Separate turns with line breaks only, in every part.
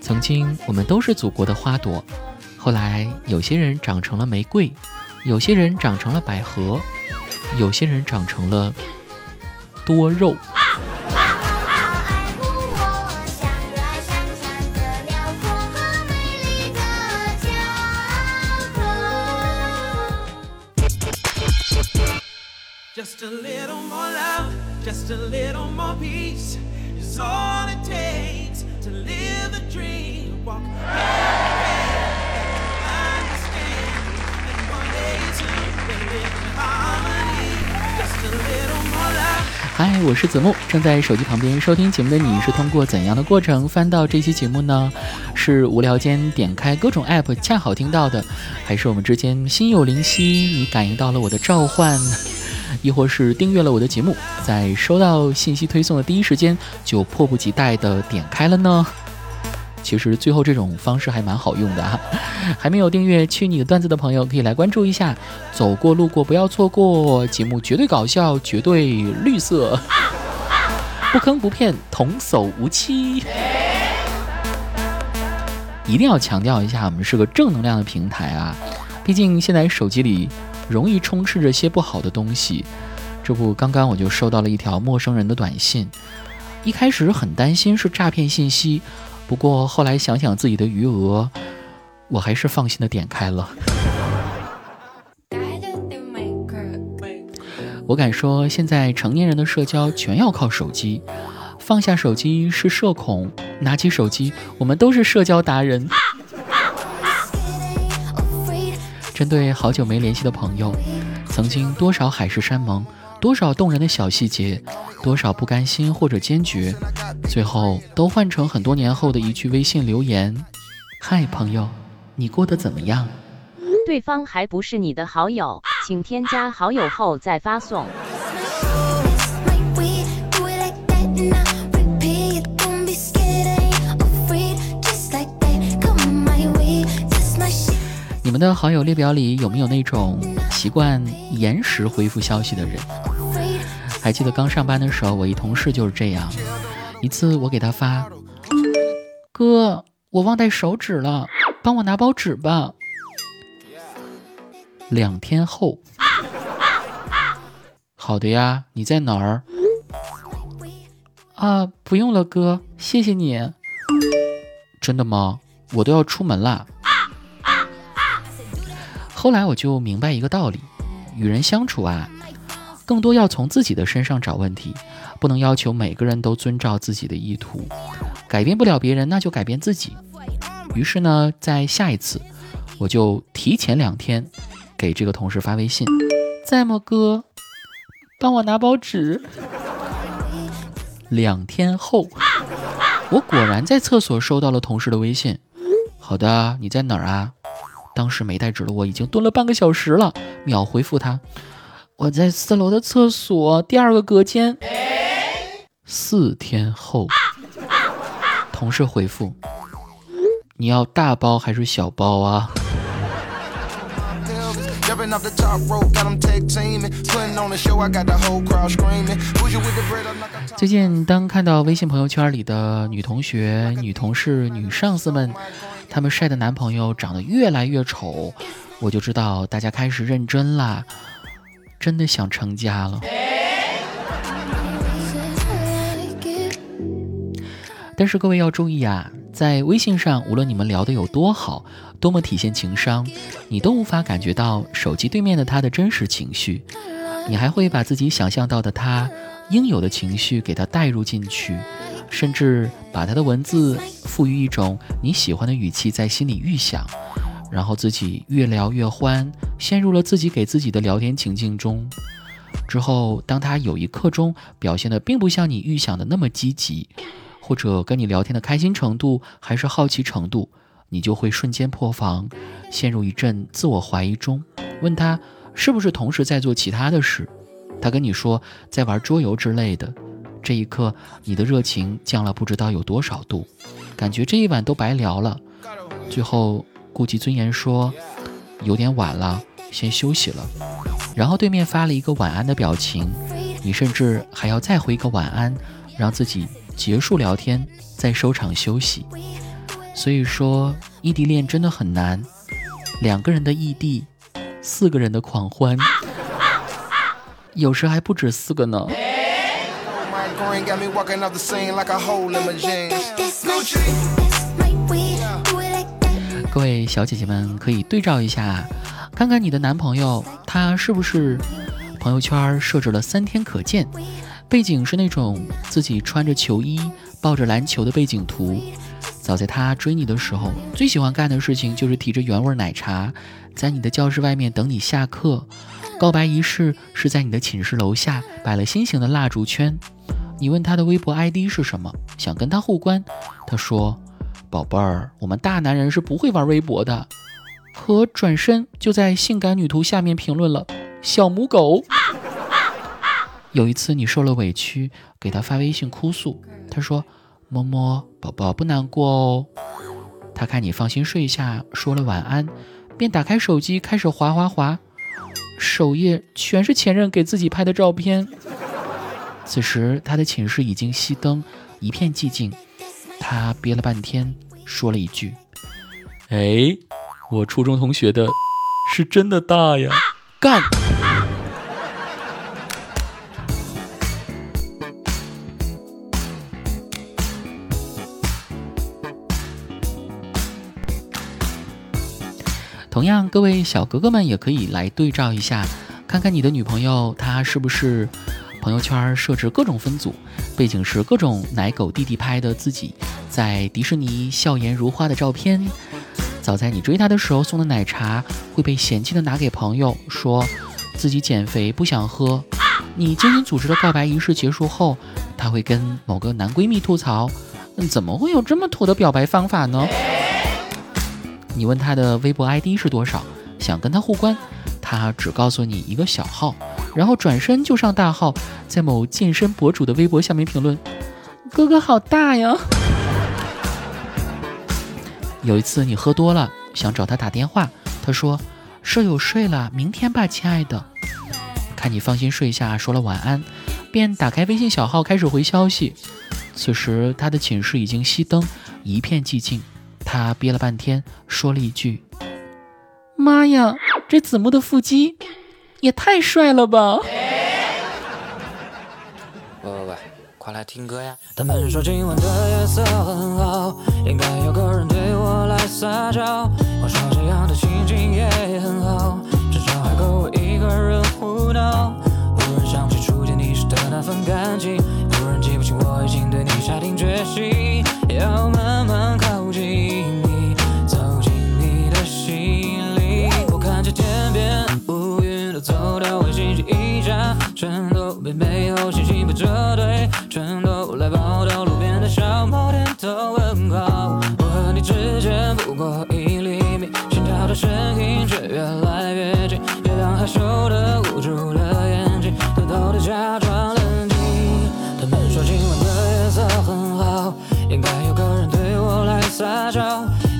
曾经我们都是祖国的花朵，后来有些人长成了玫瑰，有些人长成了百合，有些人长成了多肉。Just a little more love, just a little more peace 嗨，我是子木，正在手机旁边收听节目的你是通过怎样的过程翻到这期节目呢？是无聊间点开各种 app 恰好听到的，还是我们之间心有灵犀，你感应到了我的召唤？亦或是订阅了我的节目，在收到信息推送的第一时间就迫不及待的点开了呢？其实最后这种方式还蛮好用的哈。还没有订阅去你的段子的朋友，可以来关注一下。走过路过不要错过，节目绝对搞笑，绝对绿色，不坑不骗，童叟无欺。一定要强调一下，我们是个正能量的平台啊！毕竟现在手机里。容易充斥着些不好的东西，这不，刚刚我就收到了一条陌生人的短信。一开始很担心是诈骗信息，不过后来想想自己的余额，我还是放心的点开了。我敢说，现在成年人的社交全要靠手机，放下手机是社恐，拿起手机，我们都是社交达人。针对好久没联系的朋友，曾经多少海誓山盟，多少动人的小细节，多少不甘心或者坚决，最后都换成很多年后的一句微信留言：“嗨，朋友，你过得怎么样？”
对方还不是你的好友，请添加好友后再发送。
们的好友列表里有没有那种习惯延时回复消息的人？还记得刚上班的时候，我一同事就是这样。一次我给他发：“哥，我忘带手纸了，帮我拿包纸吧。”两天后，好的呀，你在哪儿？啊，不用了，哥，谢谢你。真的吗？我都要出门啦。后来我就明白一个道理，与人相处啊，更多要从自己的身上找问题，不能要求每个人都遵照自己的意图，改变不了别人，那就改变自己。于是呢，在下一次，我就提前两天给这个同事发微信，在吗，哥？帮我拿包纸。两天后，我果然在厕所收到了同事的微信。好的，你在哪儿啊？当时没带纸的我已经蹲了半个小时了，秒回复他：“我在四楼的厕所第二个隔间。”四天后，同事回复：“你要大包还是小包啊？”最近，当看到微信朋友圈里的女同学、女同事、女上司们。她们晒的男朋友长得越来越丑，我就知道大家开始认真啦，真的想成家了。但是各位要注意啊，在微信上，无论你们聊得有多好，多么体现情商，你都无法感觉到手机对面的他的真实情绪，你还会把自己想象到的他应有的情绪给他带入进去。甚至把他的文字赋予一种你喜欢的语气，在心里预想，然后自己越聊越欢，陷入了自己给自己的聊天情境中。之后，当他有一刻钟表现的并不像你预想的那么积极，或者跟你聊天的开心程度还是好奇程度，你就会瞬间破防，陷入一阵自我怀疑中，问他是不是同时在做其他的事。他跟你说在玩桌游之类的。这一刻，你的热情降了不知道有多少度，感觉这一晚都白聊了。最后顾及尊严说：“有点晚了，先休息了。”然后对面发了一个晚安的表情，你甚至还要再回一个晚安，让自己结束聊天，再收场休息。所以说，异地恋真的很难。两个人的异地，四个人的狂欢，有时还不止四个呢。各位小姐姐们，可以对照一下，看看你的男朋友他是不是朋友圈设置了三天可见，背景是那种自己穿着球衣抱着篮球的背景图。早在他追你的时候，最喜欢干的事情就是提着原味奶茶，在你的教室外面等你下课。告白仪式是在你的寝室楼下摆了心形的蜡烛圈。你问他的微博 ID 是什么，想跟他互关，他说。宝贝儿，我们大男人是不会玩微博的。可转身就在性感女图下面评论了“小母狗”。有一次你受了委屈，给他发微信哭诉，他说：“摸摸宝宝不难过哦。”他看你放心睡下，说了晚安，便打开手机开始滑滑滑，首页全是前任给自己拍的照片。此时他的寝室已经熄灯，一片寂静。他憋了半天，说了一句：“哎，我初中同学的，是真的大呀，干！”同样，各位小哥哥们也可以来对照一下，看看你的女朋友她是不是。朋友圈设置各种分组，背景是各种奶狗弟弟拍的自己在迪士尼笑颜如花的照片。早在你追她的时候送的奶茶会被嫌弃的拿给朋友，说自己减肥不想喝。你精心组织的告白仪式结束后，他会跟某个男闺蜜吐槽：怎么会有这么土的表白方法呢？你问他的微博 ID 是多少，想跟他互关，他只告诉你一个小号。然后转身就上大号，在某健身博主的微博下面评论：“哥哥好大呀！”有一次你喝多了，想找他打电话，他说：“舍友睡了，明天吧，亲爱的。”看你放心睡下，说了晚安，便打开微信小号开始回消息。此时他的寝室已经熄灯，一片寂静。他憋了半天，说了一句：“妈呀，这子木的腹肌！”也太帅了吧！
喂喂喂，快来听歌呀！他们说今晚的夜色很好，应该有个人对我来撒娇。我说这样的心情也很好，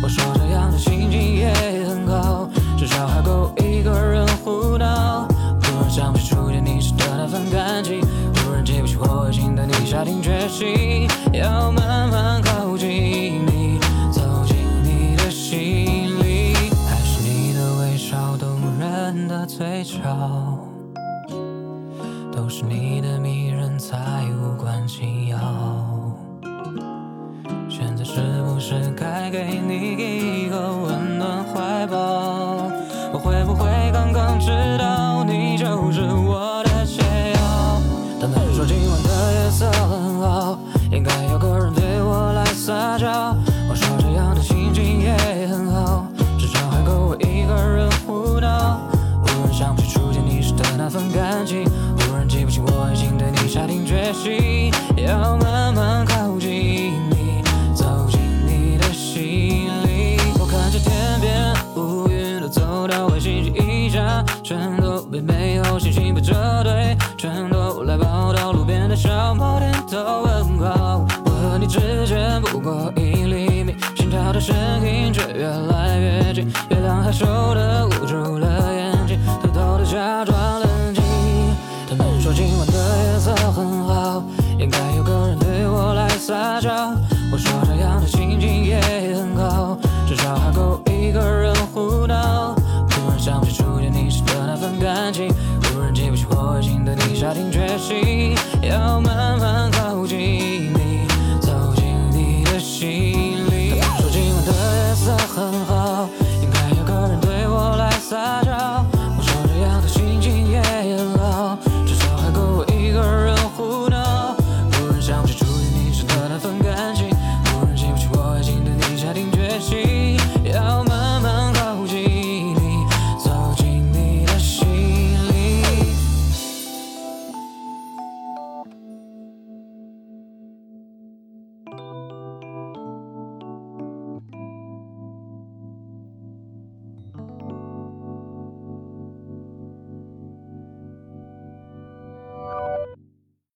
我说这样的心情也很好，至少还够一个人胡闹。忽然想起初见你。时的那份感情，忽然记不起我已经对你下定决心，要慢慢靠近你，走进你的心里。还是你的微笑动人的嘴角，都是你的迷人才无关紧给你。到外星期一下，全都被美好心情被折对，全都来报道路边的小猫点头问好。我和你之间不过一厘米，心跳的声音却越来越近。月亮害羞的捂住了眼睛，偷偷的假装冷静。他们说今晚的夜色很好，应该有个人对我来撒娇。